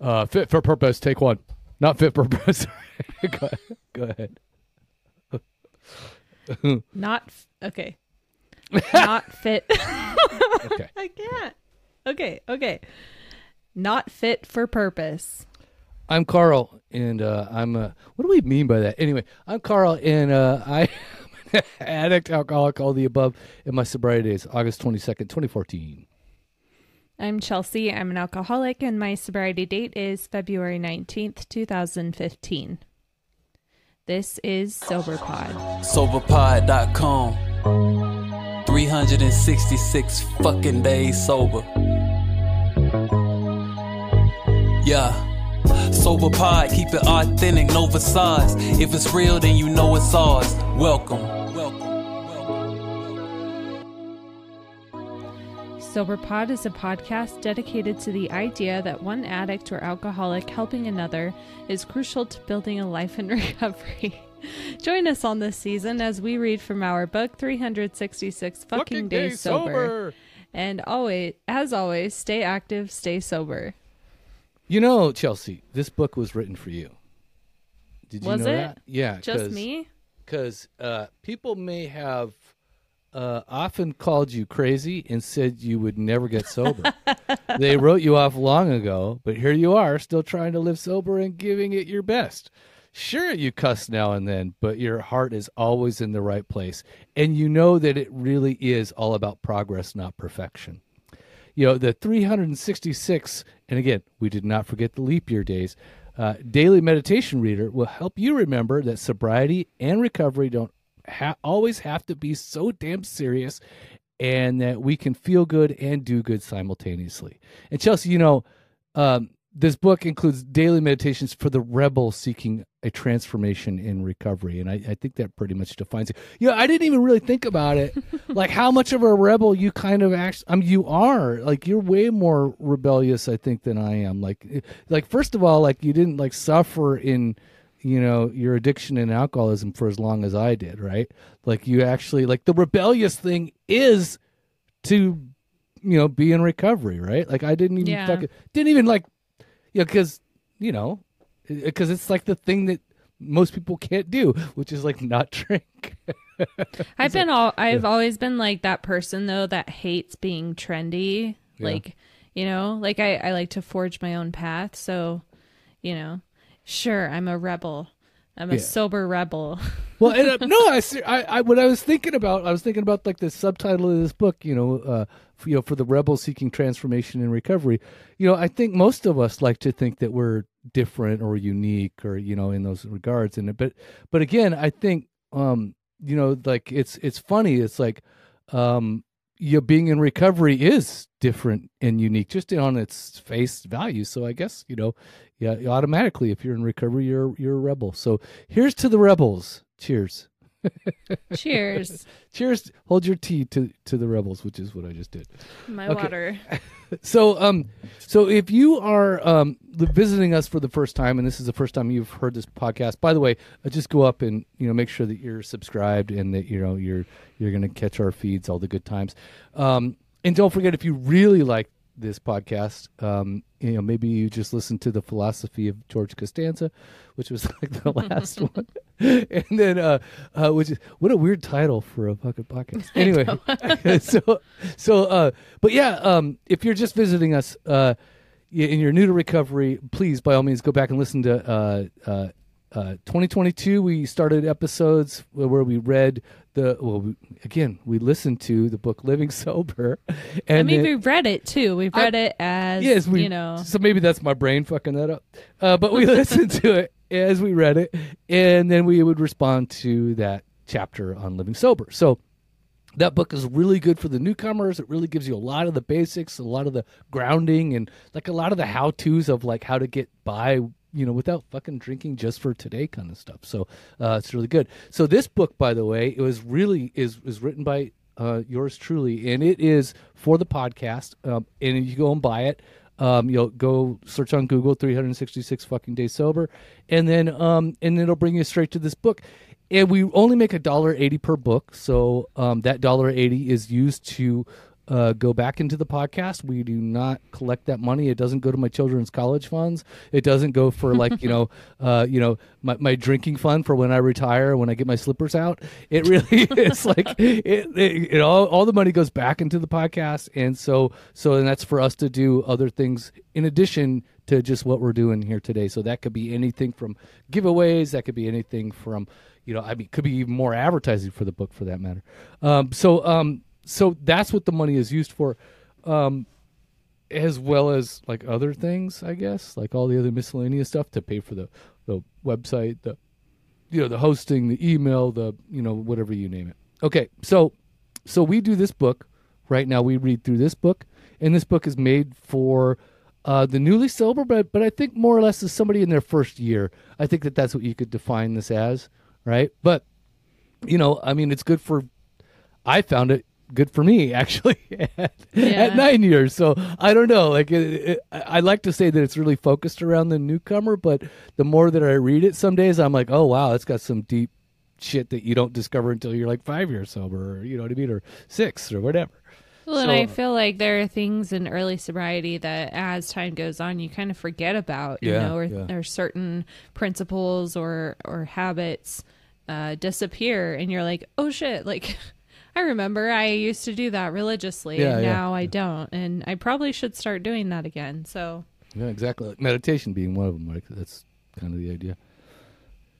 Uh, fit for purpose. Take one. Not fit for purpose. go, go ahead. Not f- okay. Not fit. Okay. I can't. Okay, okay. Not fit for purpose. I'm Carl, and uh, I'm. Uh, what do we mean by that? Anyway, I'm Carl, and uh, I am an addict, alcoholic, all the above. In my sobriety days, August 22nd, 2014. I'm Chelsea. I'm an alcoholic, and my sobriety date is February 19th, 2015. This is SoberPod. Soberpod.com. 366 fucking days sober. Yeah. Soberpod, keep it authentic, no facades. If it's real, then you know it's ours. Welcome. SoberPod is a podcast dedicated to the idea that one addict or alcoholic helping another is crucial to building a life in recovery. Join us on this season as we read from our book 366 fucking, days, sober. And always as always, stay active, stay sober. You know, Chelsea, this book was written for you. Did you Was know it? that? Yeah. Just me? Because uh, people may have uh, often called you crazy and said you would never get sober. they wrote you off long ago, but here you are, still trying to live sober and giving it your best. Sure, you cuss now and then, but your heart is always in the right place. And you know that it really is all about progress, not perfection you know the 366 and again we did not forget the leap year days uh, daily meditation reader will help you remember that sobriety and recovery don't ha- always have to be so damn serious and that we can feel good and do good simultaneously. And chelsea you know um, this book includes daily meditations for the rebel seeking a transformation in recovery and I, I think that pretty much defines it. Yeah i didn't even really think about it like how much of a rebel you kind of actually i mean you are like you're way more rebellious i think than i am. Like eh, like first of all like you didn't like suffer in you know your addiction and alcoholism for as long as i did right like you actually like the rebellious thing is to you know be in recovery right like i didn't even Yeah. fucking didn't even like yeah because you know eh, because it's like the thing that most people can't do which is like not drink I've been all I've always been like that person though that hates being trendy. Yeah. Like, you know, like I, I like to forge my own path. So, you know, sure, I'm a rebel. I'm a Yeah. sober rebel. well and, uh, no I, I i what i was thinking about i was thinking about like the subtitle of this book you know uh f- you know for the rebel seeking transformation and recovery you know i think most of us like to think that we're different or unique or you know in those regards and but but again i think um you know like it's it's funny it's like um you being in recovery is different and unique just on its face value. So i guess you know yeah automatically if you're in recovery you're you're a rebel. So here's to the rebels. Cheers Cheers. cheers hold your tea to to the rebels which is what i just did My Okay. water. so um so if you are um visiting us for the first time and this is the first time you've heard this podcast by the way uh, just go up and you know make sure that you're subscribed and that you know you're you're going to catch our feeds all the good times um and don't forget if you really like this podcast. Um you know maybe you just listen to the philosophy of george costanza which was like the last one. And then uh uh which is what a weird title for a fucking podcast. Anyway so so uh but yeah um if you're just visiting us uh and you're new to recovery please by all means go back and listen to uh uh uh, 2022 we started episodes where we read the well we, again we listened to the book living sober and I mean, we read it too. We've read it as, yes, we, you know, So maybe that's my brain fucking that up. Uh, but we listened to it as we read it, and then we would respond to that chapter on living sober. So that book is really good for the newcomers. It really gives you a lot of the basics, a lot of the grounding, and like a lot of the how tos of like how to get by, you know, without fucking drinking just for today kind of stuff. So uh, it's really good. So this book, by the way, it was really is is written by uh, yours truly, and it is for the podcast. Um, and you go and buy it. Um, you'll go search on Google 366 fucking days sober, and then um, and it'll bring you straight to this book. And we only make a dollar eighty per book, so um, that dollar eighty is used to uh, go back into the podcast. We do not collect that money. It doesn't go to my children's college funds. It doesn't go for like you know, uh, you know, my, my drinking fund for when I retire, when I get my slippers out. It really is like it, it, it all all the money goes back into the podcast, and so so and that's for us to do other things in addition to just what we're doing here today. So that could be anything from giveaways. That could be anything from you know, I mean, could be even more advertising for the book for that matter. Um, so um, so that's what the money is used for um as well as like other things i guess like all the other miscellaneous stuff to pay for the the website the you know the hosting the email the you know whatever you name it. Okay so so we do this book right now we read through this book and this book is made for uh, the newly sober but but i think more or less as somebody in their first year. I think that that's what you could define this as right? But you know i mean it's good for i found it good for me actually at, Yeah. at nine years. So I don't know. Like it, it, I I like to say that it's really focused around the newcomer, but the more that I read it, some days I'm like, oh wow, it's got some deep shit that you don't discover until you're like five years sober, or you know what I mean, or six or whatever. Well, and I feel like there are things in early sobriety that as time goes on, you kind of forget about, you Yeah, know, or, yeah. or certain principles or, or habits uh, disappear. And you're like, oh shit, like I remember I used to do that religiously Yeah, and yeah, now I don't. And I probably should start doing that again. So, Yeah, exactly. Meditation being one of them. Like that's kind of the idea.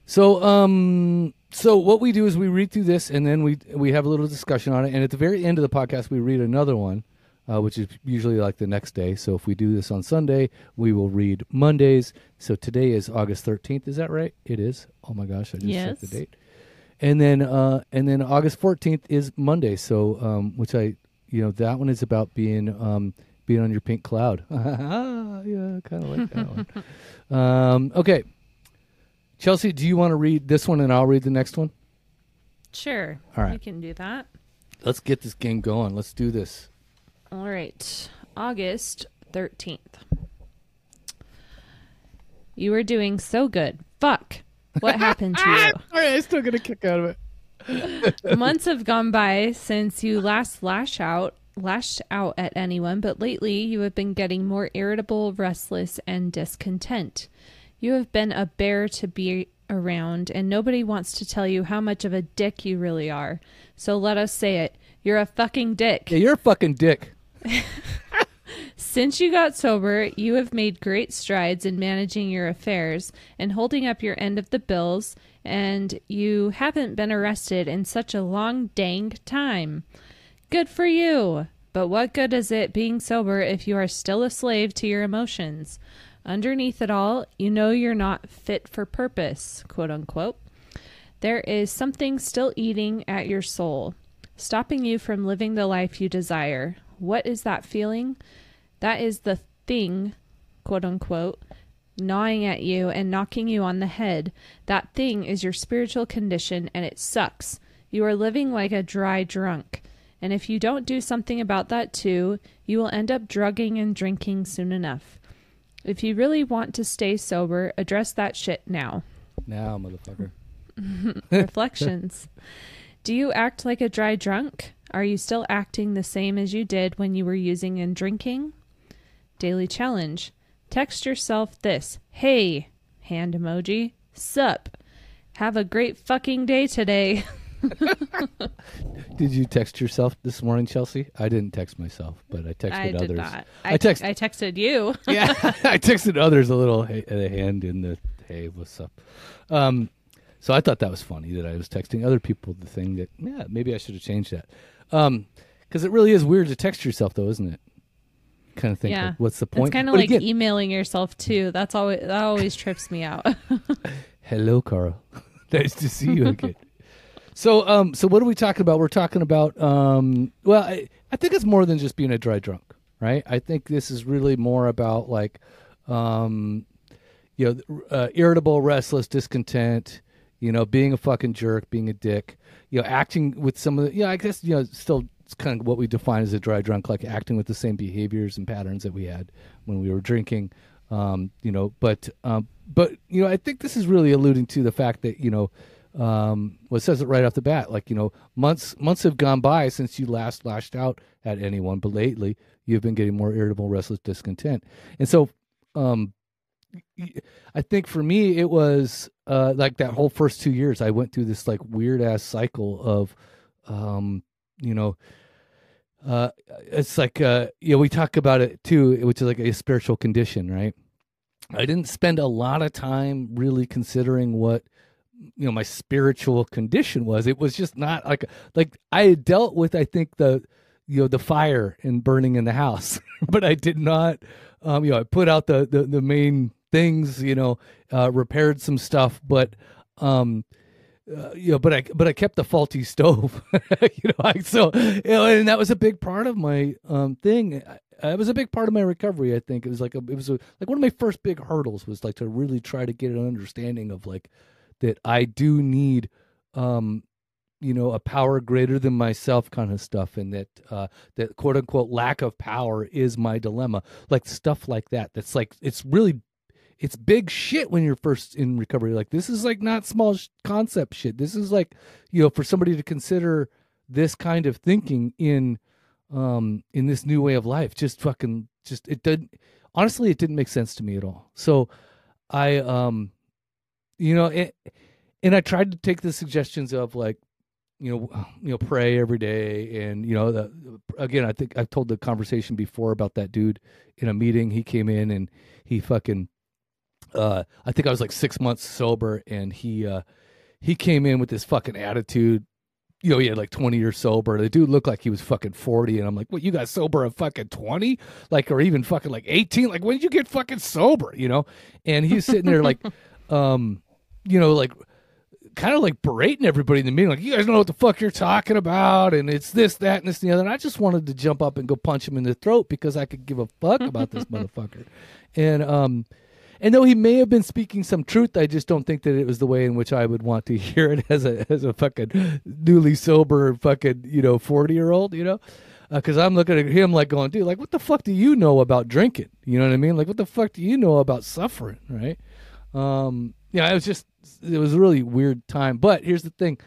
So, um, so what we do is we read through this, and then we we have a little discussion on it, and at the very end of the podcast, we read another one, uh, which is usually like the next day. So if we do this on Sunday, we will read Mondays. So today is August thirteenth. Is that right? It is. Oh my gosh, I just checked the date. And then, uh, and then August fourteenth is Monday. So, um, which I, you know, that one is about being, um, being on your pink cloud. yeah, kind of like that one. Um, okay, Chelsea, do you want to read this one and I'll read the next one? sure. All right. You can do that. Let's get this game going. Let's do this. All right. August 13th. You are doing so good. Fuck. What happened to you? All right, I still get a kick out of it. Months have gone by since you last lash out lashed out at anyone, but lately you have been getting more irritable, restless, and discontent. You have been a bear to be around, and nobody wants to tell you how much of a dick you really are. So let us say it. You're a fucking dick. Yeah, you're a fucking dick. Since you got sober, you have made great strides in managing your affairs and holding up your end of the bills, and you haven't been arrested in such a long dang time. Good for you! But what good is it being sober if you are still a slave to your emotions? Underneath it all, you know you're not fit for purpose, quote unquote. There is something still eating at your soul, stopping you from living the life you desire. What is that feeling? That is the thing, quote unquote, gnawing at you and knocking you on the head. That thing is your spiritual condition and it sucks. You are living like a dry drunk. And if you don't do something about that too, you will end up drugging and drinking soon enough. If you really want to stay sober, address that shit now. Now, motherfucker. Reflections. Do you act like a dry drunk? Are you still acting the same as you did when you were using and drinking? Daily challenge. Text yourself this Hey, hand emoji. Sup. Have a great fucking day today. Did you text yourself this morning, Chelsea? I didn't text myself, but I texted I others. did not. I I, text- I texted you. yeah, I texted others a little hey, a hand in the hey, what's up? Um, so I thought that was funny that I was texting other people the thing that yeah, maybe I should have changed that. Um, because it really is weird to text yourself though, isn't it? Kind of think, Yeah. like, what's the point? It's kind of But like again, emailing yourself too. That's always that always trips me out. hello, Carl. nice to see you again. So, um, so what are we talking about? We're talking about, um, well, I, I think it's more than just being a dry drunk, right? I think this is really more about like, um, you know, uh, irritable, restless, discontent, you know, being a fucking jerk, being a dick, you know, acting with some of the, yeah, I guess, you know, still kind of what we define as a dry drunk, like acting with the same behaviors and patterns that we had when we were drinking, um, you know, but, um, but, you know, I think this is really alluding to the fact that, you know, um, well, says it right off the bat. Like you know, months months have gone by since you last lashed out at anyone, but lately you've been getting more irritable, restless, discontent. And so, um, I think for me it was uh, like that whole first two years. I went through this like weird ass cycle of, um, you know. Uh, it's like uh, you know we talk about it too, which is like a spiritual condition, right? I didn't spend a lot of time really considering what you know my spiritual condition was. It was just not like like I had dealt with I think the you know the fire and burning in the house, but I did not um you know I put out the the, the main things you know uh, repaired some stuff, but um uh, you know, but I but I kept the faulty stove, you know. I, so you know, and that was a big part of my um thing. I, it was a big part of my recovery. I think it was like a, it was a, like one of my first big hurdles was like to really try to get an understanding of like that I do need, um, you know, a power greater than myself kind of stuff, and that uh, that quote unquote lack of power is my dilemma, like stuff like that. That's like it's really it's big shit when you're first in recovery. Like this is like not small sh- concept shit. This is like you know for somebody to consider this kind of thinking in um in this new way of life just fucking just it did honestly it didn't make sense to me at all so i um you know it, and i tried to take the suggestions of like you know you know pray every day and you know the again i think i've told the conversation before about that dude in a meeting he came in and he fucking uh i think i was like six months sober and he uh he came in with this fucking attitude you know, he had like 20 years sober. The dude looked like he was fucking 40. And I'm like, what, you got sober at fucking 20? Like, or even fucking like 18? Like, when did you get fucking sober? You know? And he's sitting there like, um, you know, like, kind of like berating everybody in the meeting, like, you guys know what the fuck you're talking about. And it's this, that, and this, and the other. And I just wanted to jump up and go punch him in the throat because I could give a fuck about this motherfucker. And, um, and though he may have been speaking some truth, I just don't think that it was the way in which I would want to hear it as a as a fucking newly sober fucking you know forty year old, you know. Because uh, I'm looking at him like going, dude, like what the fuck do you know about drinking? You know what I mean? Like what the fuck do you know about suffering, right? Um, yeah, it was just it was a really weird time. But here's the thing,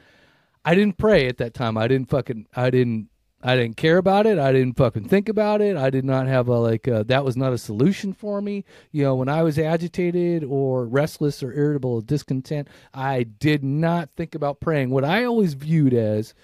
I didn't pray at that time. I didn't fucking I didn't I didn't care about it. I didn't fucking think about it. I did not have a like uh, that was not a solution for me. You know, when I was agitated or restless or irritable or discontent, I did not think about praying. What I always viewed as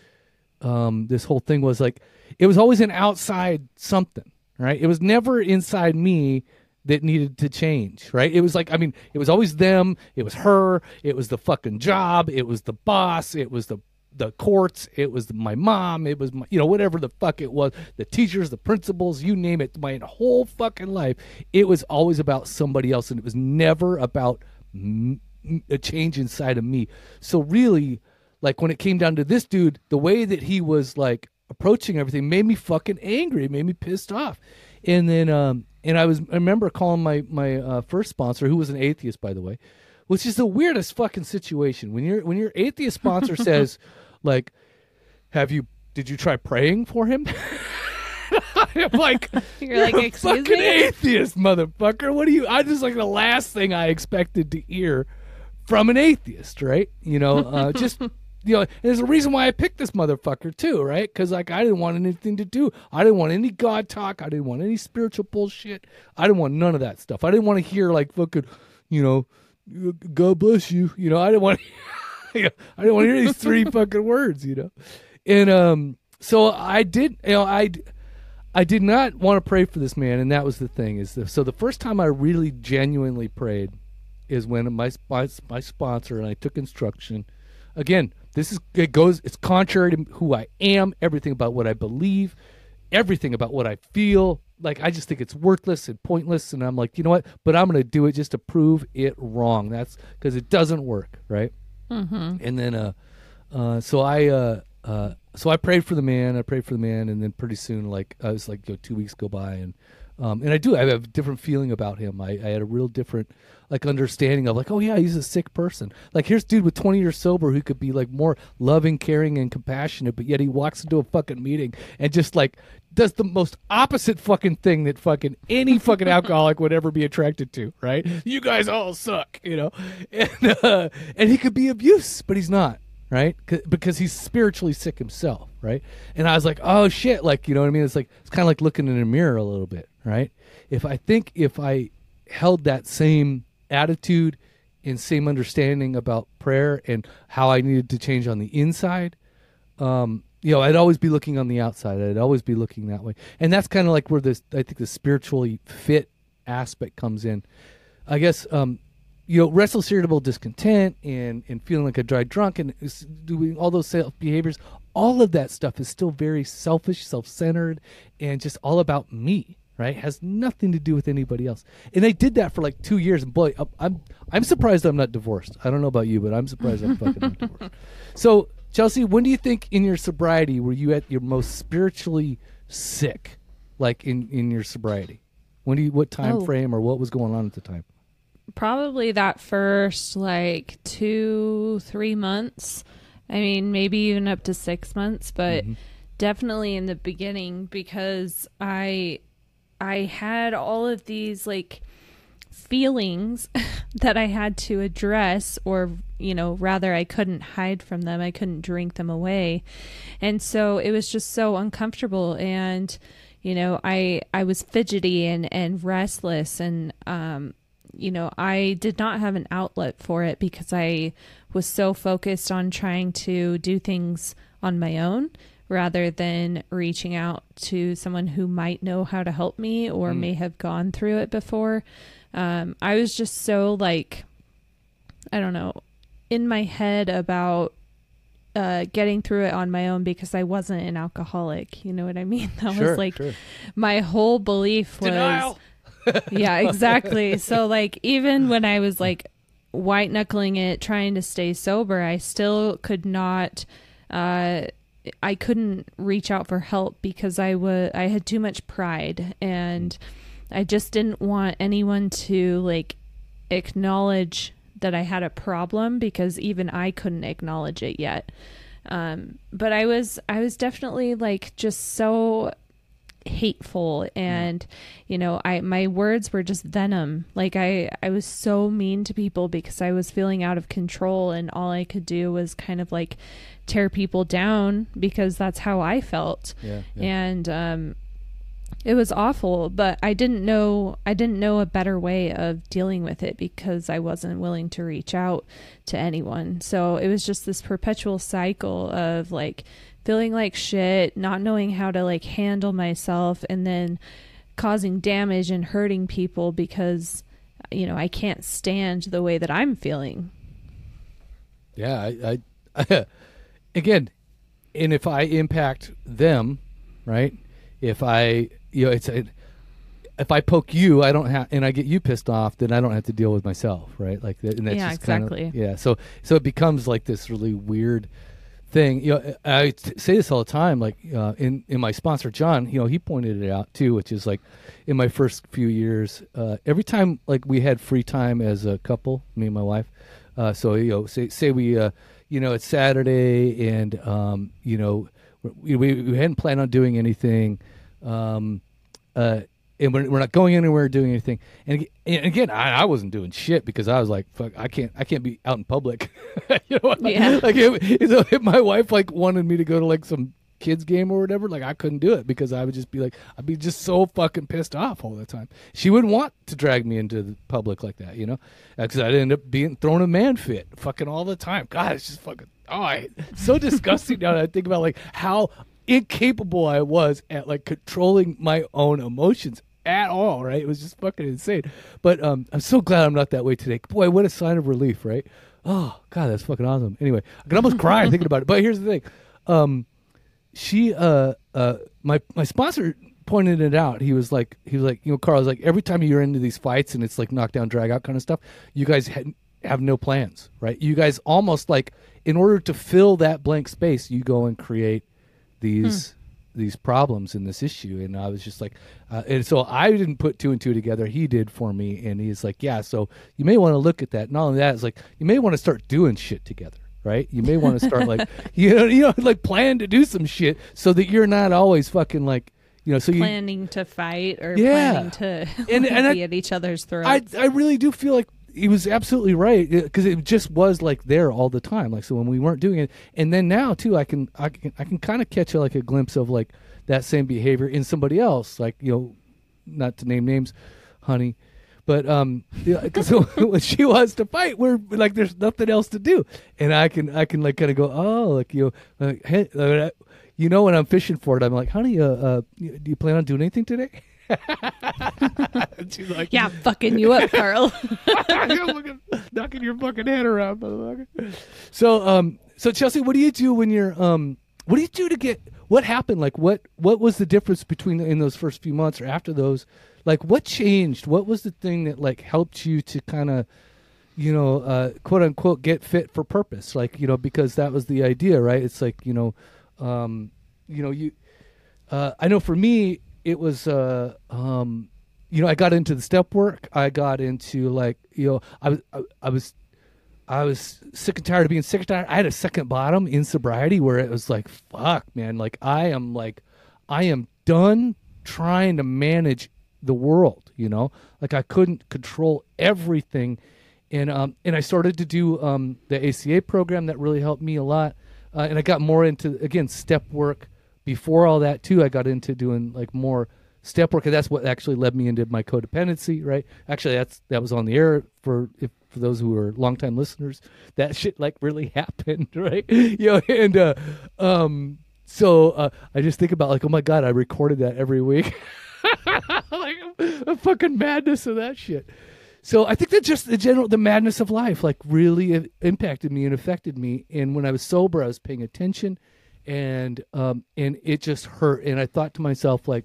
um, this whole thing was like it was always an outside something, right? It was never inside me that needed to change, right? It was like, I mean, it was always them, it was her, it was the fucking job, it was the boss, it was the the courts, it was my mom, it was my, you know whatever the fuck it was, the teachers, the principals, you name it. My whole fucking life, it was always about somebody else, and it was never about m- a change inside of me. So really, like when it came down to this dude, the way that he was like approaching everything made me fucking angry, it made me pissed off, and then um and I was I remember calling my my uh, first sponsor, who was an atheist by the way which is the weirdest fucking situation when your when your atheist sponsor says like have you did you try praying for him? I'm like You're like, a fucking me?" atheist motherfucker. What do you i just like the last thing i expected to hear from an atheist right? You know uh, just you know and there's a reason why i picked this motherfucker too right? Because like i didn't want anything to do. I didn't want any god talk. I didn't want any spiritual bullshit. I didn't want none of that stuff. I didn't want to hear like fucking you know God bless you. You know, I didn't want to, I don't want to hear these three fucking words, you know. And um so I did you know, I I did not want to pray for this man and that was the thing is the, so the first time I really genuinely prayed is when my my, my sponsor and I took instruction. Again, this is it goes it's contrary to who I am, everything about what I believe, everything about what I feel. Like I just think it's worthless and pointless, and I'm like, you know what? But I'm going to do it just to prove it wrong. That's because it doesn't work, right? Mm-hmm. And then, uh, uh, so I, uh, uh, so I prayed for the man. I prayed for the man, and then pretty soon, like I was like, you know, two weeks go by, and Um, and I do. I have a different feeling about him. I, I had a real different like understanding of like, oh yeah, he's a sick person. Like here's a dude with 20 years sober who could be like more loving, caring, and compassionate, but yet he walks into a fucking meeting and just like does the most opposite fucking thing that fucking any fucking alcoholic would ever be attracted to. Right? You guys all suck, you know. And uh, and he could be abuse, but he's not right? Because he's spiritually sick himself, right? And I was like, oh shit, like you know what I mean? It's like it's kind of like looking in a mirror a little bit, right? If I think if I held that same attitude and same understanding about prayer and how I needed to change on the inside, um, you know, I'd always be looking on the outside. I'd always be looking that way, and that's kind of like where this I think the spiritually fit aspect comes in. I guess um, you know, restless, irritable, discontent, and and feeling like a dry drunk, and doing all those self behaviors. All of that stuff is still very selfish, self centered, and just all about me. Right, has nothing to do with anybody else. And I did that for like two years, and boy, I'm I'm surprised I'm not divorced. I don't know about you, but I'm surprised I'm fucking not divorced. So, Chelsea, when do you think in your sobriety were you at your most spiritually sick? Like in in your sobriety, when do you what time oh. frame or what was going on at the time? probably that first like two, three months. I mean, maybe even up to six months, but mm-hmm. definitely in the beginning because I I had all of these like feelings that I had to address, or, you know, rather, I couldn't hide from them. I couldn't drink them away. And so it was just so uncomfortable. And, you know, I, I was fidgety and, and restless and, um, you know, I did not have an outlet for it because I was so focused on trying to do things on my own rather than reaching out to someone who might know how to help me or mm. may have gone through it before. Um, I was just so like, I don't know, in my head about uh, getting through it on my own because I wasn't an alcoholic. You know what I mean? That sure, was like sure. my whole belief was Denial yeah, exactly. so like even when I was like white knuckling it trying to stay sober, I still could not uh I couldn't reach out for help because I was I had too much pride and I just didn't want anyone to like acknowledge that I had a problem because even I couldn't acknowledge it yet. Um, but I was I was definitely like just so hateful and you know i my words were just venom like i i was so mean to people because i was feeling out of control and all i could do was kind of like tear people down because that's how i felt yeah, yeah. and um it was awful but i didn't know i didn't know a better way of dealing with it because i wasn't willing to reach out to anyone so it was just this perpetual cycle of like feeling like shit, not knowing how to like handle myself, and then causing damage and hurting people because you know I can't stand the way that I'm feeling. Yeah, I, I, I again, and if I impact them, right? If I, you know, it's a, if I poke you, I don't have, and I get you pissed off, then I don't have to deal with myself, right? Like, and that's yeah, just exactly. Kind of, yeah. So, so it becomes like this really weird thing. You know, I say this all the time. Like uh, in in my sponsor John, you know, he pointed it out too, which is like in my first few years, uh, every time like we had free time as a couple, me and my wife. Uh, so you know, say say we, uh, you know, it's Saturday, and um, you know, we, we hadn't planned on doing anything. Um, uh, and we're, we're not going anywhere doing anything. And, and again, I, I, wasn't doing shit because I was like, fuck, I can't, I can't be out in public. you know, yeah. like if, if, my wife like wanted me to go to like some kids game or whatever, like I couldn't do it because I would just be like, I'd be just so fucking pissed off all the time. She wouldn't want to drag me into the public like that, you know, because I'd end up being thrown a man fit, fucking all the time. God, it's just fucking. Oh, so disgusting now that I think about like how incapable I was at like controlling my own emotions at all, right? It was just fucking insane. But um, I'm so glad I'm not that way today. Boy, what a sign of relief, right? Oh God, that's fucking awesome. Anyway, I can almost cry thinking about it. But here's the thing, um, she, uh, uh, my my sponsor pointed it out. He was like, he was like, you know, Carl was like, every time you're into these fights and it's like knockdown, drag out kind of stuff, you guys had, have no plans, right? You guys almost like, in order to fill that blank space, you go and create these. Hmm these problems in this issue, and I was just like, uh, and so I didn't put two and two together. He did for me, and he's like, yeah. So you may want to look at that. Not only that, it's like you may want to start doing shit together right? You may want to start like you know you know like plan to do some shit so that you're not always fucking like you know so you planning to fight or Yeah. planning to And- and I- at each other's throats. I I really do feel like he was absolutely right uh, because it just was like there all the time. Like so when we weren't doing it, and then now too, I can I can I can kind of catch uh, like a glimpse of like that same behavior in somebody else. Like you know, not to name names, honey. But um, because when she wants to fight, we're like, there's nothing else to do, and I can, I can like kind of go, oh, like you, know, like, hey, you know, when I'm fishing for it, I'm like, honey, uh, uh, do you plan on doing anything today? She's like, yeah, fucking you up, Carl. Knocking your fucking head around, motherfucker. So, um, so Chelsea, what do you do when you're, um, what do you do to get? What happened? Like, what, what was the difference between in those first few months or after those? Like, what changed? What was the thing that like helped you to kind of, you know, uh, quote unquote, get fit for purpose? Like, you know, because that was the idea, right? It's like, you know, um, you know, you, uh, I know for me, it was, uh, um, you know, I got into the step work. I got into like, you know, I was, I, I was, I was sick and tired of being sick and tired. I had a second bottom in sobriety where it was like, fuck, man, like I am like, I am done trying to manage the world. You know, like I couldn't control everything, and um, and I started to do um the ACA program that really helped me a lot, uh, and I got more into again step work. Before all that too, I got into doing like more step work and that's what actually led me into my codependency right actually that's that was on the air for if for those who are longtime listeners that shit like really happened right you know and uh um so uh i just think about like oh my god i recorded that every week the fucking madness of that shit so I think that just the general the madness of life like really impacted me and affected me. And when I was sober, I was paying attention, and um and it just hurt. And I thought to myself like,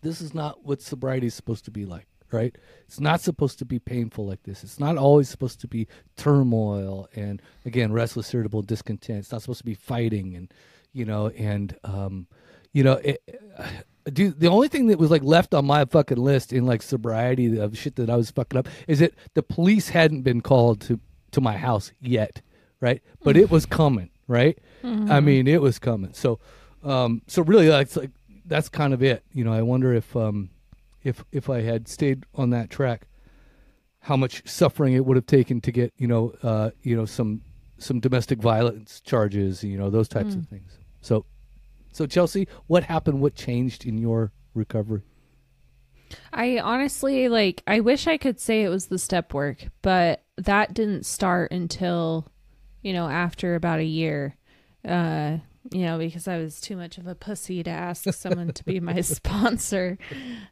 this is not what sobriety is supposed to be like, right? It's not supposed to be painful like this. It's not always supposed to be turmoil and again restless, irritable, discontent. It's not supposed to be fighting and you know and um you know it, dude the only thing that was like left on my fucking list in like sobriety of shit that I was fucking up is that the police hadn't been called to to my house yet, right? But it was coming, right? I mean, it was coming. So um so really that's like that's kind of it. You know, I wonder if um if if I had stayed on that track how much suffering it would have taken to get, you know, uh you know some some domestic violence charges, you know, those types of things. So so Chelsea, what happened? What changed in your recovery? I honestly like I wish I could say it was the step work, but that didn't start until you know after about a year. Uh you know because I was too much of a pussy to ask someone to be my sponsor.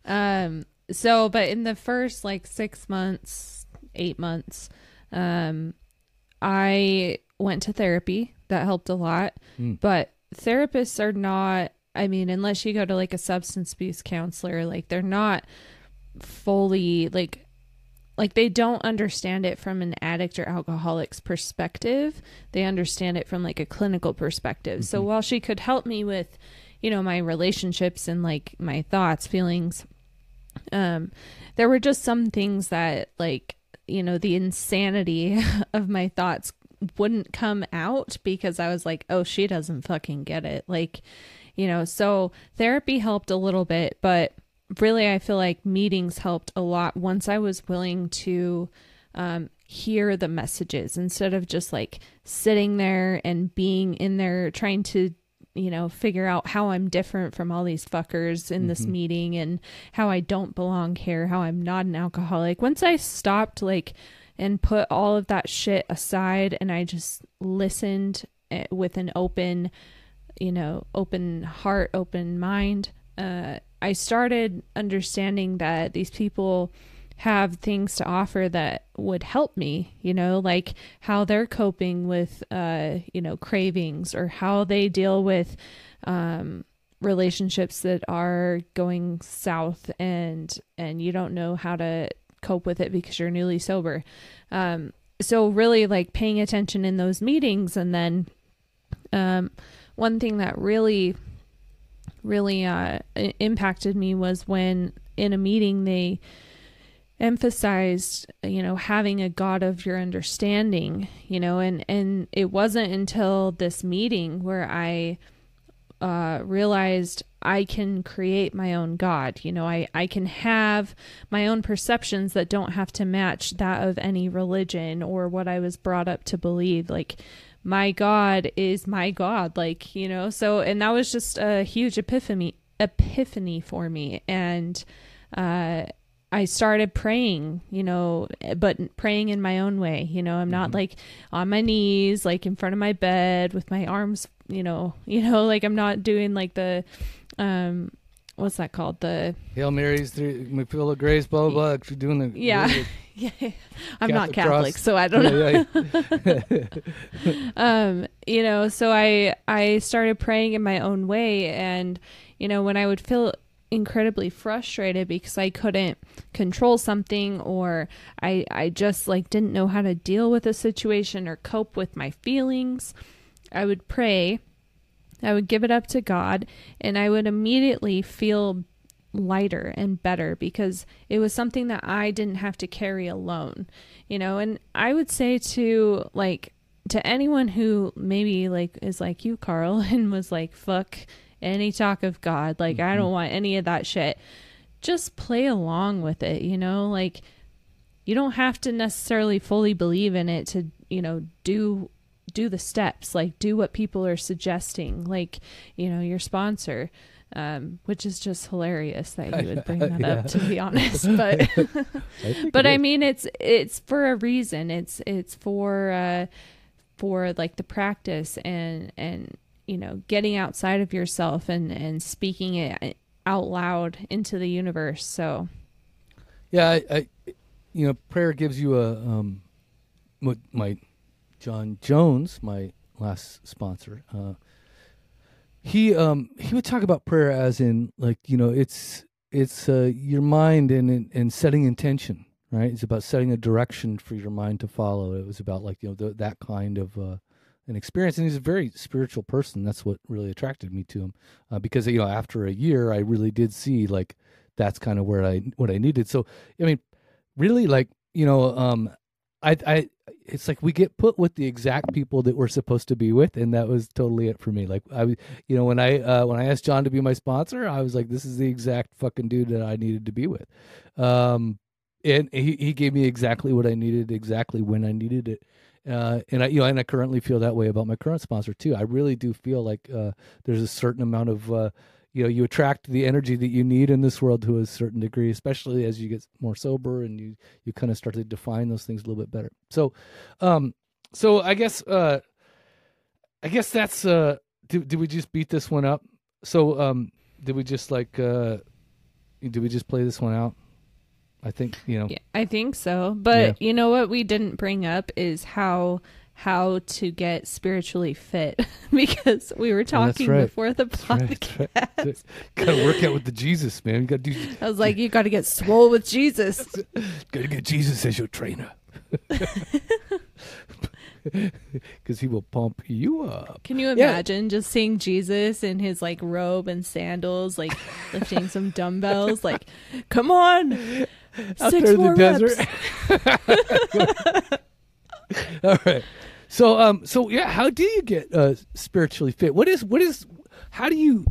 Um so but in the first like 6 months, 8 months, um I went to therapy. That helped a lot. But therapists are not I mean, unless you go to like a substance abuse counselor, like they're not fully like like they don't understand it from an addict or alcoholic's perspective. They understand it from like a clinical perspective. So while she could help me with, you know, my relationships and like my thoughts, feelings, um there were just some things that like you know the insanity of my thoughts wouldn't come out because I was like, oh, she doesn't fucking get it. Like, you know, so therapy helped a little bit, but really I feel like meetings helped a lot once I was willing to um, hear the messages instead of just like sitting there and being in there trying to you know figure out how i'm different from all these fuckers in this meeting and how i don't belong here how i'm not an alcoholic once i stopped like and put all of that shit aside and i just listened eh, with an open you know open heart open mind uh, i started understanding that these people have things to offer that would help me, you know, like how they're coping with, uh, you know, cravings or how they deal with um, relationships that are going south and and you don't know how to cope with it because you're newly sober. Um, so really like paying attention in those meetings and then um, one thing that really really uh, impacted me was when in a meeting they emphasized you know having a god of your understanding you know and and it wasn't until this meeting where i uh, realized I can create my own God. You know, I, I can have my own perceptions that don't have to match that of any religion or what I was brought up to believe. Like, my God is my God. Like, you know, so, and that was just a huge epiphany, epiphany for me. And, uh, I started praying, you know, but praying in my own way. You know, I'm not mm-hmm. like on my knees, like in front of my bed with my arms, you know, you know, like I'm not doing like the, um, what's that called? The Hail Marys, three, McFill of Grace, blah blah blah. Doing the yeah, yeah. I'm Catholic not Catholic, cross. so I don't know. Yeah, yeah. um, you know, so I I started praying in my own way, and you know, when I would feel incredibly frustrated because I couldn't control something or I I just like didn't know how to deal with a situation or cope with my feelings. I would pray. I would give it up to God and I would immediately feel lighter and better because it was something that I didn't have to carry alone. You know, and I would say to like to anyone who maybe like is like you Carl and was like fuck any talk of God. Like, mm-hmm. I don't want any of that shit. Just play along with it, you know? Like, you don't have to necessarily fully believe in it to, you know, do do the steps like do what people are suggesting like you know your sponsor um, which is just hilarious that you would bring that yeah. up to be honest but but I mean it's it's for a reason it's it's for uh for like the practice and and you know, getting outside of yourself and and speaking it out loud into the universe. So, yeah, I, I you know, prayer gives you a um, what my John Jones, my last sponsor, uh, he um he would talk about prayer as in like you know it's it's uh, your mind and and setting intention right it's about setting a direction for your mind to follow it was about like you know the, that kind of uh, an experience and he's a very spiritual person. That's what really attracted me to him uh, because you know after a year i really did see like that's kind of where i what i needed. So i mean really like you know um i i it's like we get put with the exact people that we're supposed to be with and that was totally it for me. Like i you know when i uh when i asked john to be my sponsor i was like this is the exact fucking dude that i needed to be with. Um and he, he gave me exactly what i needed exactly when i needed it uh, and I, you know, and I currently feel that way about my current sponsor too. I really do feel like uh, there's a certain amount of, uh, you know, you attract the energy that you need in this world to a certain degree, especially as you get more sober and you you kind of start to define those things a little bit better. So, um, so I guess, uh, I guess that's, uh, did, did we just beat this one up? So, um, did we just like, uh, did we just play this one out? I think you know. Yeah, I think so. But yeah. you know what we didn't bring up is how how to get spiritually fit because we were talking right. before the podcast. Right, right. gotta work out with the Jesus, man. You gotta do. I was like, you gotta get swole with Jesus. gotta get Jesus as your trainer. because he will pump you up. Can you imagine yeah. just seeing Jesus in his like robe and sandals, like lifting some dumbbells? Like, come on, out Six in the desert. All right. So um so yeah, how do you get uh spiritually fit? What is what is how do you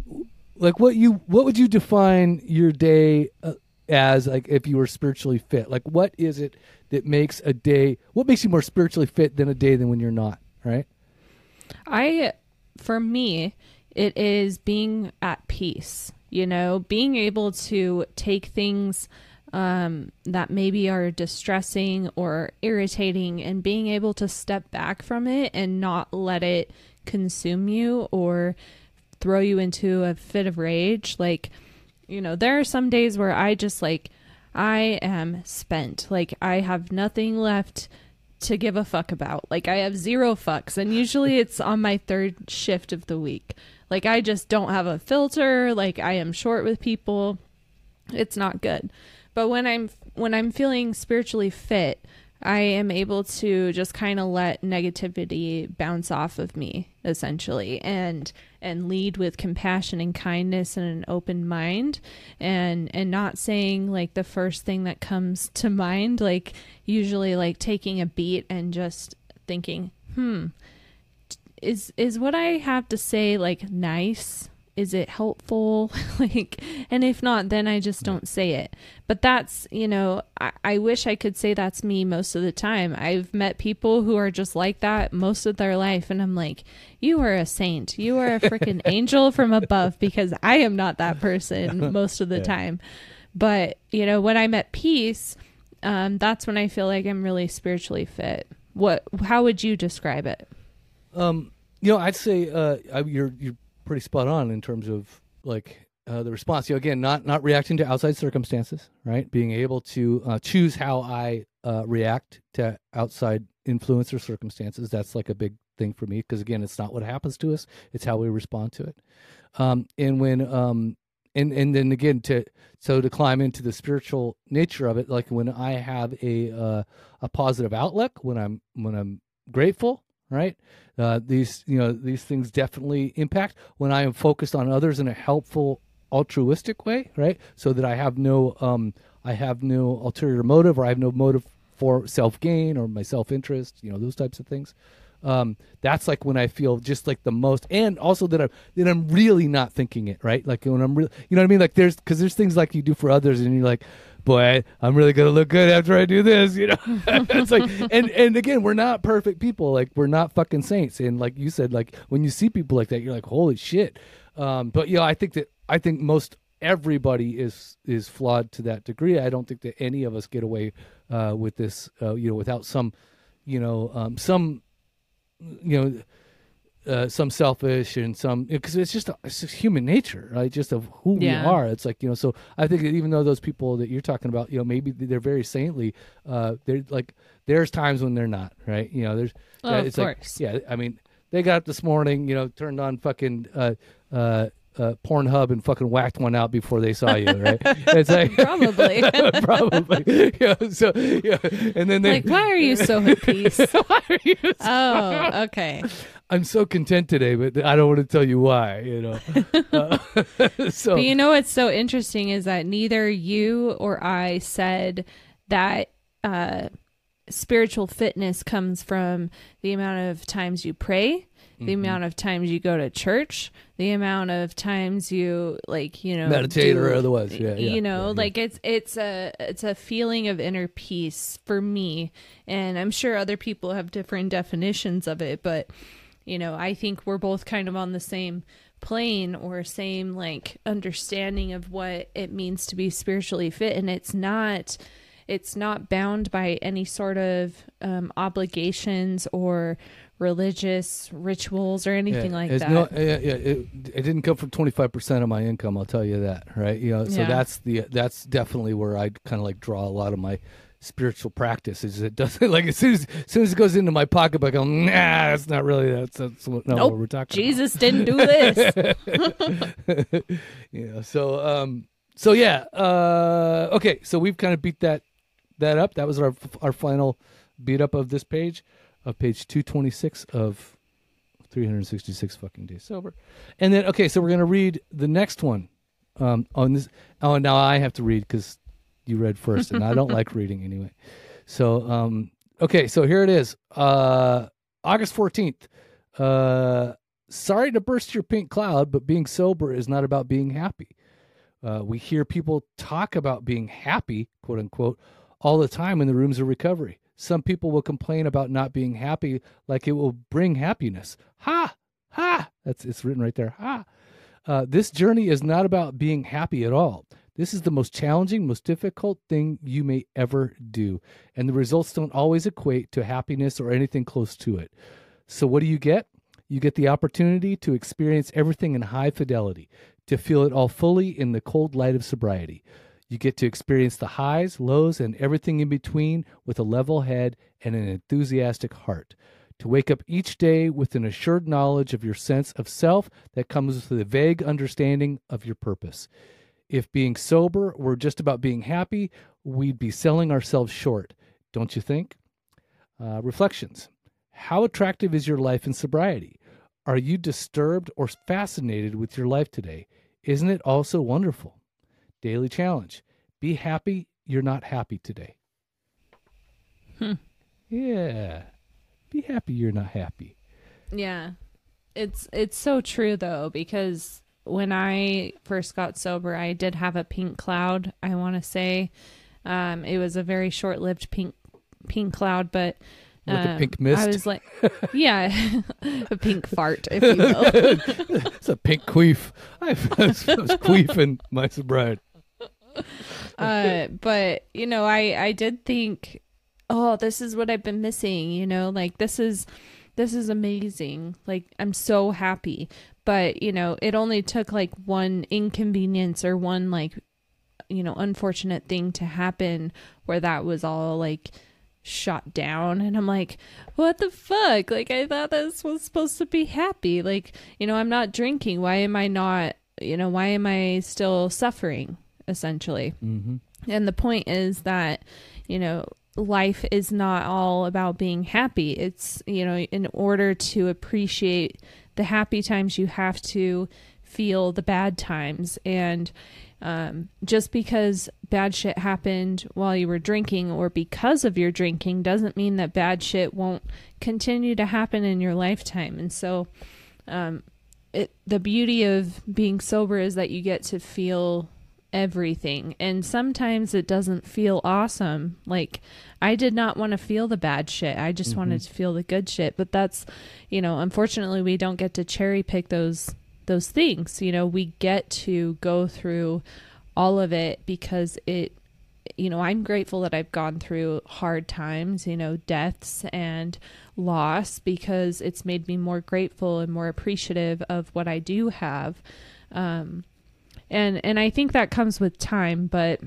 like what you what would you define your day uh, as like if you were spiritually fit? Like what is it that makes a day what makes you more spiritually fit than a day than when you're not, right? I for me, it is being at peace, you know, being able to take things um, that maybe are distressing or irritating and being able to step back from it and not let it consume you or throw you into a fit of rage. Like, you know, there are some days where I just like, I am spent. Like, I have nothing left to give a fuck about. Like, I have zero fucks. And usually it's on my third shift of the week. Like, I just don't have a filter. Like, I am short with people. It's not good. But when I'm when I'm feeling spiritually fit, I am able to just kind of let negativity bounce off of me essentially and and lead with compassion and kindness and an open mind. And and not saying like the first thing that comes to mind like usually like taking a beat and just thinking hmm is is what I have to say like nice is it helpful? Like and if not then i just don't say it. But that's you know I, I, wish i could say that's me most of the time. I've met people who are just like that most of their life and i'm like you are a saint. You are a freaking angel from above because i am not that person most of the yeah. time. But you know when i'm at peace um, that's when i feel like i'm really spiritually fit. What how would you describe it? Um you know i'd say uh I, you're you're pretty spot on in terms of like uh, the response. You know, again, not not reacting to outside circumstances, right? Being able to uh, choose how I uh, react to outside influence or circumstances. That's like a big thing for me because again, it's not what happens to us; it's how we respond to it. Um, and when um, and and then again to so to climb into the spiritual nature of it, like when I have a uh, a positive outlook, when I'm when I'm grateful, right? Uh, these you know these things definitely impact when I am focused on others in a helpful, altruistic way, right? So that I have no um, I have no ulterior motive or I have no motive for self gain or my self interest, you know those types of things. Um, that's like when I feel just like the most, and also that I'm that I'm really not thinking it right. Like when I'm really, you know what I mean? Like there's because there's things like you do for others, and you're like, boy, I'm really gonna look good after I do this, you know. it's like, and and again, we're not perfect people. Like we're not fucking saints. And like you said, like when you see people like that, you're like, holy shit. Um, but you know, I think that I think most everybody is is flawed to that degree. I don't think that any of us get away uh, with this, uh, you know, without some, you know, um, some, you know uh, some selfish and some because it's just it's just human nature, right? Just of who yeah. we are. It's like you know. So I think that even though those people that you're talking about, you know, maybe they're very saintly, uh, they're like there's times when they're not, right? You know, there's oh, uh, it's course. like yeah. I mean, they got up this morning, you know, turned on fucking. Uh, uh, uh, Pornhub and fucking whacked one out before they saw you, right? It's like probably, probably. Yeah, so yeah, and then they like, why are you so at peace? why are you? So oh, okay. I'm so content today, but I don't want to tell you why. You know. uh, so, but you know what's so interesting is that neither you or I said that. Uh, spiritual fitness comes from the amount of times you pray the mm-hmm. amount of times you go to church, the amount of times you like, you know, meditate do, or otherwise. Yeah, yeah you know, yeah, like it's it's a it's a feeling of inner peace for me, and I'm sure other people have different definitions of it, but you know, I think we're both kind of on the same plane or same like understanding of what it means to be spiritually fit, and it's not it's not bound by any sort of um, obligations or religious rituals or anything yeah, like that. No, yeah, yeah, it, it didn't come from 25% of my income, I'll tell you that, right? You know, so yeah. that's the that's definitely where I kind of like draw a lot of my spiritual practice is it doesn't like as soon as, as soon as it goes into my pocketbook I'm nah that's not really that's, that's not nope, what we're talking Jesus about. didn't do this yeah so um so yeah uh okay so we've kind of beat that that up that was our our final beat up of this page of page 226 of 366 fucking days sober. And then, okay, so we're going to read the next one. Um, on this, oh, now I have to read because you read first, and I don't like reading anyway. So, um, okay, so here it is. Uh, August 14th. Uh, sorry to burst your pink cloud, but being sober is not about being happy. Uh, we hear people talk about being happy, quote unquote, all the time in the rooms of recovery. Some people will complain about not being happy like it will bring happiness. Ha! Ha! That's it's written right there. Ha! Uh, this journey is not about being happy at all. This is the most challenging, most difficult thing you may ever do. And the results don't always equate to happiness or anything close to it. So, what do you get? You get the opportunity to experience everything in high fidelity, to feel it all fully in the cold light of sobriety. You get to experience the highs, lows, and everything in between with a level head and an enthusiastic heart. To wake up each day with an assured knowledge of your sense of self that comes with a vague understanding of your purpose. If being sober were just about being happy, we'd be selling ourselves short, don't you think? Uh, reflections. How attractive is your life in sobriety? Are you disturbed or fascinated with your life today? Isn't it also wonderful? Daily challenge. Be happy you're not happy today. Hmm. Yeah. Be happy you're not happy. Yeah. It's it's so true though because when I first got sober, I did have a pink cloud, I want to say. Um it was a very short-lived pink pink cloud, but Like a um, pink mist? I was like, yeah, a pink fart, if you will. It's a pink queef. I was, I was queefing my sobriety. uh, but you know, I I did think, oh, this is what I've been missing. You know, like this is this is amazing. Like I'm so happy. But you know, it only took like one inconvenience or one like you know unfortunate thing to happen where that was all like shot down. And i'm like what the fuck? Like i thought this was supposed to be happy. Like you know i'm not drinking. Why am i not you know why am i still suffering? essentially. Mm-hmm. and the point is that, you know, life is not all about being happy. It's, you know, in order to appreciate the happy times, you have to feel the bad times. And um, just because bad shit happened while you were drinking or because of your drinking doesn't mean that bad shit won't continue to happen in your lifetime. And so, um, it, the beauty of being sober is that you get to feel everything. And sometimes it doesn't feel awesome. Like i did not want to feel the bad shit. I just wanted to feel the good shit. But that's you know unfortunately we don't get to cherry pick those those things. You know we get to go through all of it because it you know i'm grateful that i've gone through hard times you know deaths and loss because it's made me more grateful and more appreciative of what i do have. Um and and I think that comes with time. But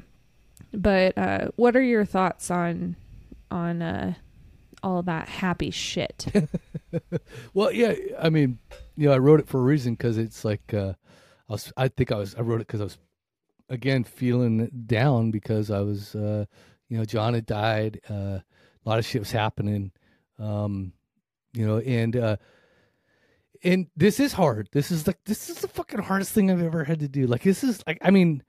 but uh, what are your thoughts on on uh, all that happy shit? Well, yeah, I mean, you know, I wrote it for a reason because it's like uh, I was. I think I was. I wrote it because I was again feeling down because I was. Uh, you know, John had died. Uh, a lot of shit was happening. Um, you know, and uh, and this is hard. This is like this is the fucking hardest thing I've ever had to do. Like this is like I mean,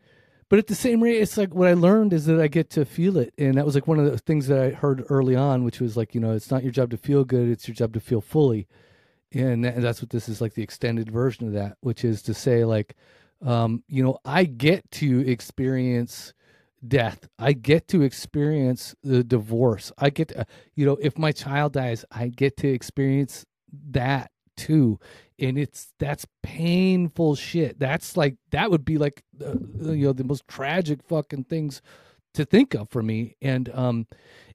but at the same rate, it's like what I learned is that I get to feel it, and that was like one of the things that I heard early on, which was like you know, it's not your job to feel good; it's your job to feel fully, and that, that's what this is like the extended version of that, which is to say like, um, you know, I get to experience death. I get to experience the divorce. I get to, you know, if my child dies, I get to experience that too. And it's that's painful shit. That's like that would be like uh, you know the most tragic fucking things to think of for me. And um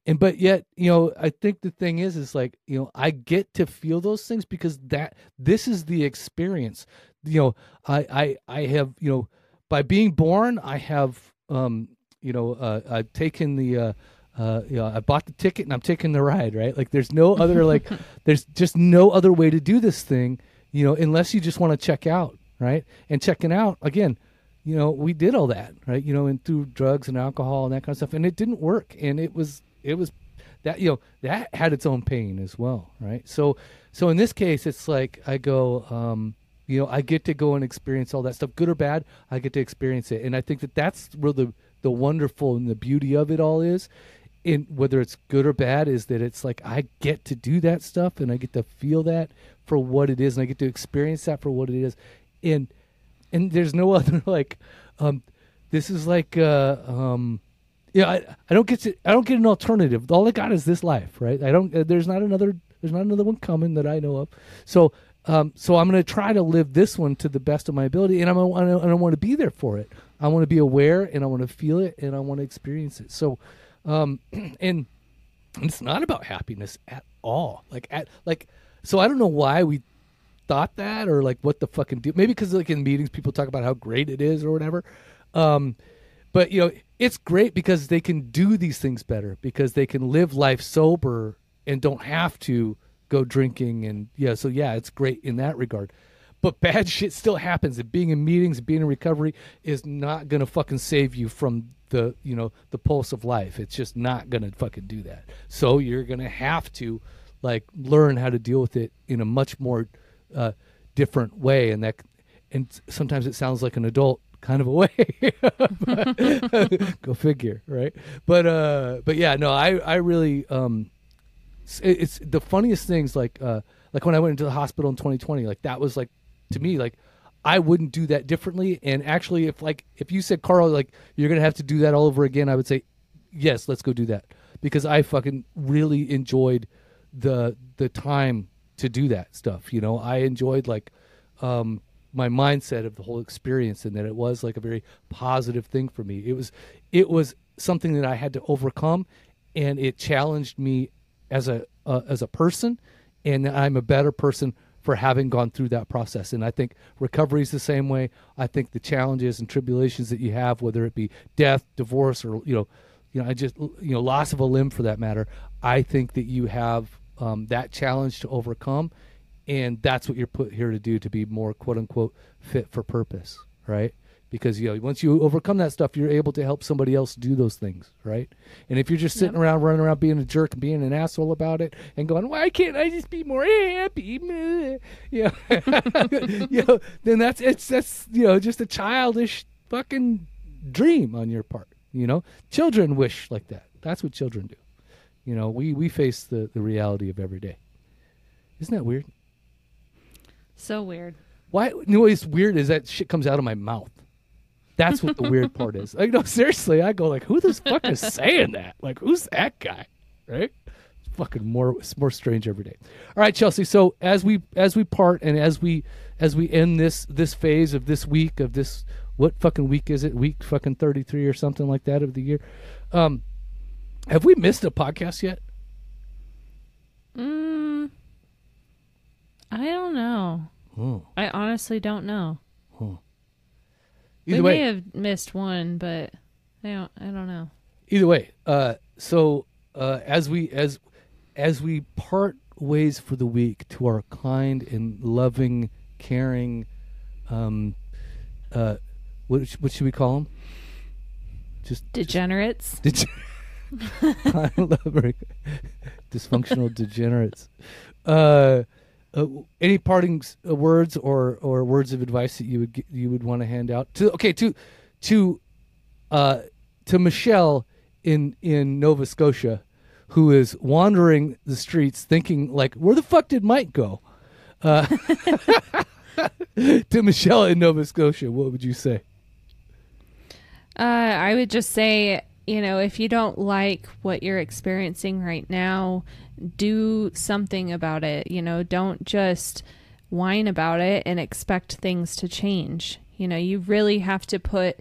and but yet, you know, I think the thing is is like, you know, I get to feel those things because that this is the experience. You know, I I I have, you know, by being born, I have um you know, uh, I've taken the, uh, uh, you know, I bought the ticket and I'm taking the ride, right? Like, there's no other, like, there's just no other way to do this thing, you know, unless you just want to check out, right? And checking out, again, you know, we did all that, right? You know, and through drugs and alcohol and that kind of stuff, and it didn't work, and it was, it was that, you know, that had its own pain as well, right? So, so in this case, it's like I go, um, you know, I get to go and experience all that stuff, good or bad. I get to experience it, and I think that that's where the the wonderful and the beauty of it all is in whether it's good or bad is that it's like I get to do that stuff and I get to feel that for what it is and I get to experience that for what it is. And and there's no other like um this is like uh um yeah I, I don't get to I don't get an alternative. All I got is this life right? I don't uh, there's not another there's not another one coming that I know of. So um so I'm to try to live this one to the best of my ability and I'm I don't want to be there for it. I want to be aware and I want to feel it and I want to experience it. So, um, and it's not about happiness at all. Like at like, so I don't know why we thought that or like what the fucking. Maybe because like in meetings people talk about how great it is or whatever. Um, but you know it's great because they can do these things better because they can live life sober and don't have to go drinking and yeah. So yeah, it's great in that regard but bad shit still happens and being in meetings being in recovery is not gonna fucking save you from the you know the pulse of life. It's just not gonna fucking do that. So you're gonna have to like learn how to deal with it in a much more uh, different way, and that and sometimes it sounds like an adult kind of a way. Go figure, right? But uh, but yeah, no, I I really um, it's, it's the funniest things like uh like when I went into the hospital in 2020, like that was like to me like I wouldn't do that differently. And actually, if like if you said Carl, like you're gonna have to do that all over again, I would say yes, let's go do that because I fucking really enjoyed the the time to do that stuff. You know, I enjoyed like um, my mindset of the whole experience and that it was like a very positive thing for me. It was it was something that I had to overcome, and it challenged me as a uh, as a person, and I'm a better person for having gone through that process. And I think recovery is the same way. I think the challenges and tribulations that you have, whether it be death, divorce, or you know, you know, I just you know, loss of a limb for that matter. I think that you have um, that challenge to overcome, and that's what you're put here to do to be more quote unquote fit for purpose, right? Because you know, once you overcome that stuff, you're able to help somebody else do those things, right? And if you're just sitting Yep. around running around being a jerk and being an asshole about it and going, why can't I just be more happy? Meh," You know, you know, then that's it's that's you know just a childish fucking dream on your part. You know, children wish like that. That's what children do. You know, we we face the the reality of every day. Isn't that weird? So weird. Why? You know what's weird is that shit comes out of my mouth. That's what the weird part is. Like, no, seriously, I go like, who the fuck is saying that? Like, who's that guy? Right? It's fucking more, it's more strange every day. All right, Chelsea. So as we as we part and as we as we end this this phase of this week of this what fucking week is it? Week fucking thirty three or something like that of the year. Um, have we missed a podcast yet? Mm, I don't know. Hmm. I honestly don't know. Either we way, may have missed one, but I don't. I don't know. either way uh so uh as we as as we part ways for the week to our kind and loving caring um uh what, what should we call them just Degenerates. Did kind loving dysfunctional degenerates uh uh, any parting uh, words or or words of advice that you would you would want to hand out to okay to to uh to Michelle in in Nova Scotia who is wandering the streets thinking like where the fuck did Mike go? Uh to Michelle in Nova Scotia what would you say? Uh, I would just say, you know, if you don't like what you're experiencing right now, do something about it. You know, don't just whine about it and expect things to change. You know, you really have to put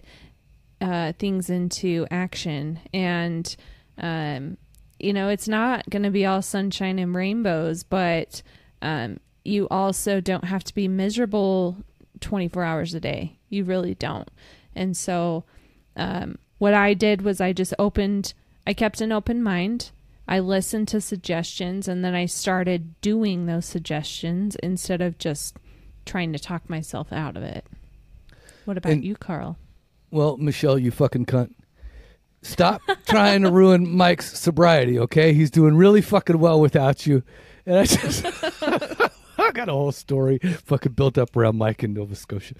uh, things into action. And, um, you know, it's not going to be all sunshine and rainbows, but um, you also don't have to be miserable 24 hours a day. You really don't. And so, um, what I did was I just opened, I kept an open mind. I listened to suggestions and then I started doing those suggestions instead of just trying to talk myself out of it. What about And- you, Carl? Well, Michelle, you fucking cunt. Stop trying to ruin Mike's sobriety, okay? He's doing really fucking well without you. And I just I got a whole story fucking built up around Mike in Nova Scotia.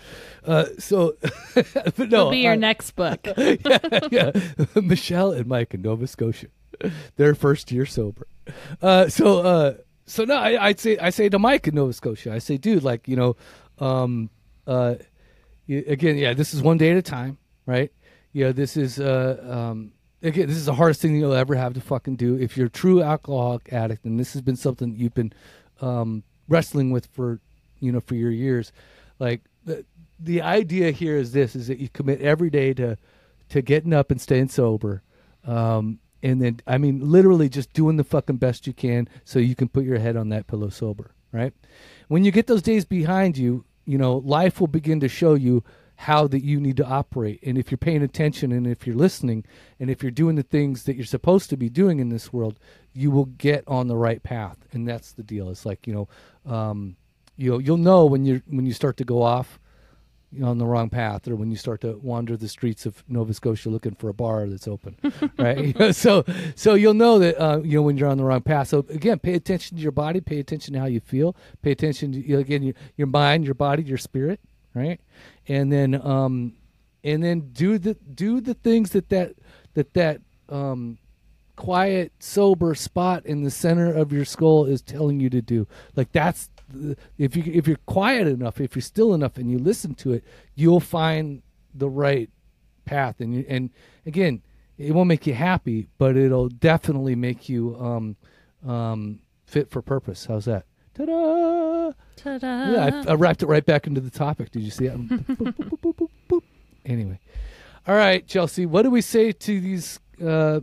Uh, so but no, It'll be your I- next book. yeah, yeah. Michelle and Mike in Nova Scotia, their first year sober. Uh, so, uh, so no, I, I'd say I say to Mike in Nova Scotia, I say, dude, like you know, um, uh, again, yeah, this is one day at a time, right? Yeah, this is uh, um, again, this is the hardest thing you'll ever have to fucking do. If you're a true alcoholic addict, and this has been something you've been um, wrestling with for you know for your years, like the the idea here is this: is that you commit every day to to getting up and staying sober. Um, and then, I mean, literally just doing the fucking best you can so you can put your head on that pillow sober, right? When you get those days behind you, you know, life will begin to show you how that you need to operate. And if you're paying attention and if you're listening and if you're doing the things that you're supposed to be doing in this world, you will get on the right path. And that's the deal. It's like, you know, um, you know, you'll know when you when you start to go off on the wrong path, or when you start to wander the streets of Nova Scotia looking for a bar that's open, right? so, so you'll know that uh, you know when you're on the wrong path. So again, pay attention to your body, pay attention to how you feel, pay attention to you know, again your, your mind, your body, your spirit, right? And then, um, and then do the do the things that that that that um, quiet, sober spot in the center of your skull is telling you to do. Like that's if you if you're quiet enough, if you're still enough, and you listen to it, you'll find the right path. And you, and again, it won't make you happy, but it'll definitely make you um, um, fit for purpose. How's that? Ta-da! Ta-da. Yeah, I, I wrapped it right back into the topic. Did you see that? Boop, boop, boop, boop, boop, boop. Anyway, all right, Chelsea. What do we say to these uh,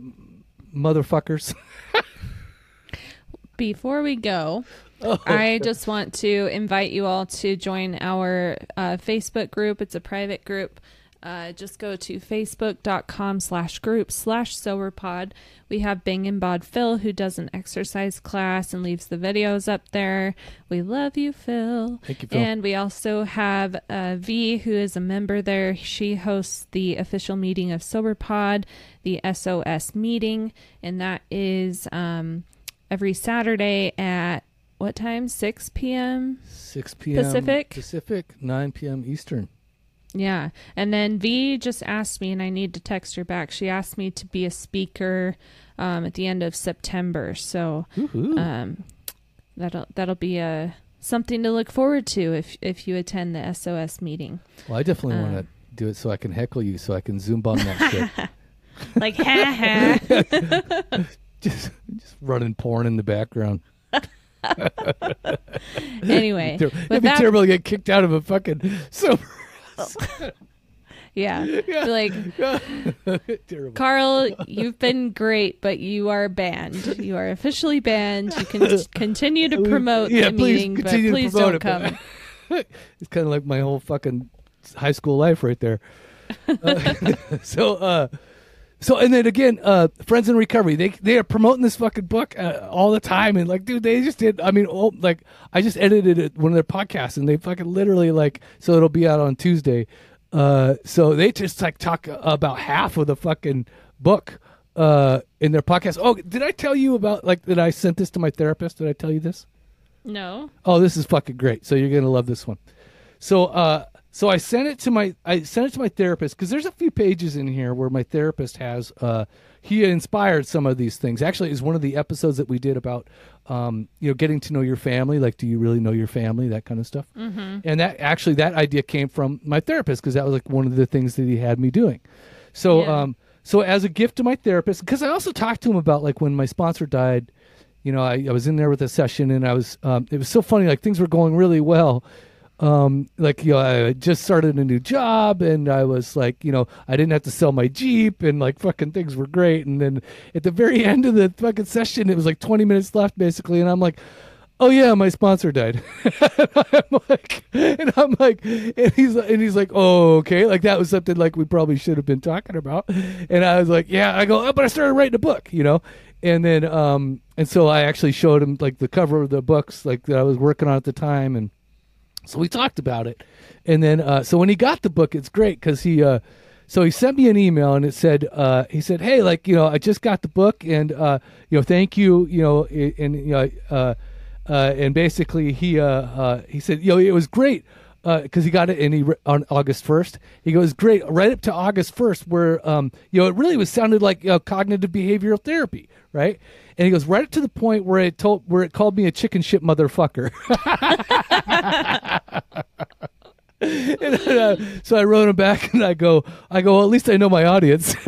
motherfuckers? Before we go, Oh, I just want to invite you all to join our uh, Facebook group. It's a private group. Uh, just go to facebook.com slash group slash soberpod. We have Bing and Bod Phil who does an exercise class and leaves the videos up there. We love you, Phil. Thank you, Phil. And we also have uh, V who is a member there. She hosts the official meeting of SoberPod, the SOS meeting, and that is um, every Saturday at what time? 6 p.m. 6 p.m. Pacific? Pacific, 9 p.m. Eastern. Yeah. And then V just asked me, and I need to text her back. She asked me to be a speaker um, at the end of September. So um, that'll that'll be a something to look forward to if if you attend the SOS meeting. well, I definitely want uh, to do it so I can heckle you, so I can zoom bomb that shit. Like, ha ha. just, just running porn in the background. anyway, Ter- with It'd be that- terrible to get kicked out of a fucking sober. yeah. Be like, terrible. Carl, you've been great, but you are banned. You are officially banned. You can continue to promote yeah, the meeting, but please don't it, come. it's kind of like my whole fucking high school life right there. Uh, so, uh, so and then again, uh, friends in recovery, they they are promoting this fucking book uh, all the time, and like, dude, they just did. I mean, oh, like, I just edited it, one of their podcasts, and they fucking literally like, so it'll be out on Tuesday. Uh, so they just like talk about half of the fucking book uh in their podcast. Oh, did I tell you about like that I sent this to my therapist? Did I tell you this? No. Oh, this is fucking great. So you're gonna love this one. So uh so I sent it to my I sent it to my therapist because there's a few pages in here where my therapist has uh he inspired some of these things. Actually, is one of the episodes that we did about um you know getting to know your family. Like, do you really know your family? That kind of stuff. Mm-hmm. And that actually that idea came from my therapist because that was like one of the things that he had me doing. So Yeah. um so as a gift to my therapist because I also talked to him about like when my sponsor died you know, I, I was in there with a session and I was, um, it was so funny, like things were going really well. Um, like, you know, I just started a new job and I was like, you know, I didn't have to sell my Jeep and like fucking things were great. And then at the very end of the fucking session, it was like 20 minutes left basically. And I'm like, oh yeah, my sponsor died. and I'm like, and I'm like, and he's and he's like, oh okay, like that was something like we probably should have been talking about. And I was like, yeah, I go, oh, but I started writing a book, you know. And then, um, and so I actually showed him like the cover of the books like that I was working on at the time, and so we talked about it. And then, uh, so when he got the book, it's great because he, uh, so he sent me an email and it said, uh, he said, hey, like you know, I just got the book and uh, you know, thank you, you know, and you know, uh, uh, and basically he, uh, uh, he said, you know, it was great because he got it and he re- on August first. He goes great right up to August first, where um, you know, it really was sounded like you know, cognitive behavioral therapy, right? And he goes right up to the point where it told where it called me a chicken shit motherfucker. Uh, so I wrote him back and I go, I go, well, at least I know my audience.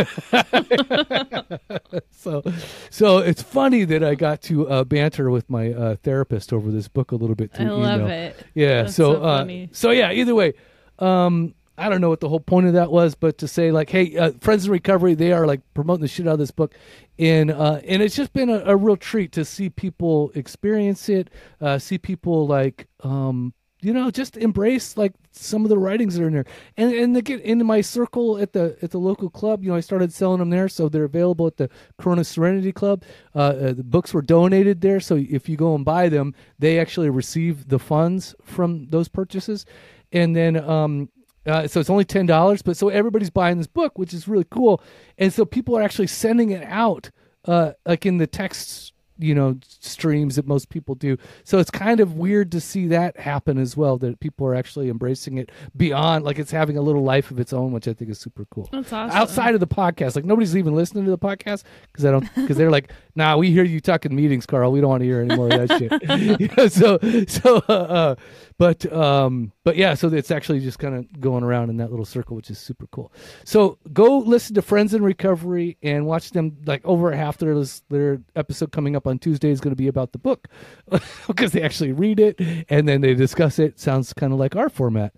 so, so it's funny that I got to uh, banter with my uh, therapist over this book a little bit. I love email. it. Yeah. That's so, so uh, so yeah. Either way, um, I don't know what the whole point of that was, but to say like, hey, uh, Friends in Recovery, they are like promoting the shit out of this book, and uh, and it's just been a, a real treat to see people experience it, uh, see people like, um, you know, just embrace like some of the writings that are in there, and and they get into my circle at the at the local club. You know, I started selling them there, so they're available at the Corona Serenity Club. Uh, uh, the books were donated there, so if you go and buy them, they actually receive the funds from those purchases, and then um, Uh, so it's only ten dollars, but so everybody's buying this book, which is really cool. And so people are actually sending it out, uh, like in the text, you know, streams that most people do. So it's kind of weird to see that happen as well. That people are actually embracing it beyond, like it's having a little life of its own, which I think is super cool. That's awesome. Outside of the podcast, like nobody's even listening to the podcast because I don't because they're like, nah, we hear you talking meetings, Carl. We don't want to hear any more of that shit. You know, so so, uh, uh, but um, but yeah, so it's actually just kind of going around in that little circle, which is super cool. So go listen to Friends in Recovery and watch them. Like over half their their episode coming up on Tuesday is going to be about the book because they actually read it and then they discuss it. Sounds kind of like our format.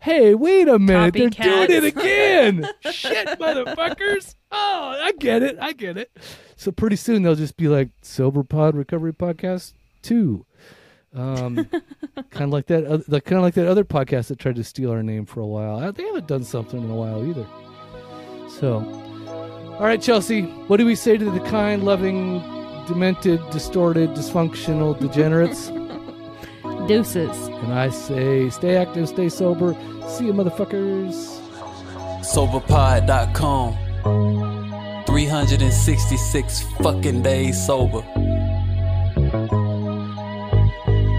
Hey, wait a minute. They're doing it again. Shit, motherfuckers. Oh, I get it. I get it. So pretty soon they'll just be like Sober Pod Recovery Podcast 2. Um, kind of like that, uh, like, kind of like that other podcast that tried to steal our name for a while. They haven't done something in a while either. So, all right, Chelsea, what do we say to the kind, loving, demented, distorted, dysfunctional degenerates? Deuces. and I say, stay active, stay sober. See you, motherfuckers. Soberpod.com. 366 fucking days sober.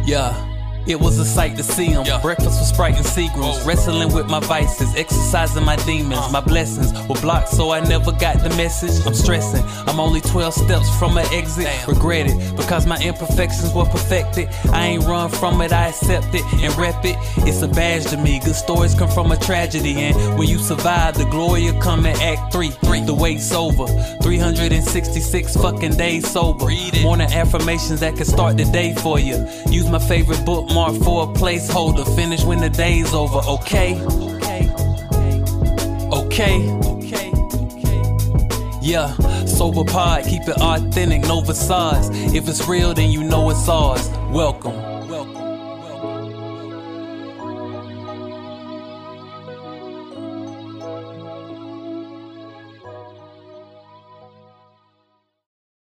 Yeah. It was a sight to see him. Breakfast with Sprite and Seagrams. Wrestling with my vices, exercising my demons. My blessings were blocked, so I never got the message. I'm stressing. I'm only 12 steps from an exit. Regret it because my imperfections were perfected. I ain't run from it, I accept it and rep it. It's a badge to me. Good stories come from a tragedy, and when you survive, the glory will come in Act 3. The wait's over. 366 fucking days sober. Morning affirmations that can start the day for you. Use my favorite bookmark for a placeholder. Finish when the day's over, okay? Okay. Okay. Yeah, sober pod, keep it authentic, no facades. If it's real, then you know it's ours. Welcome.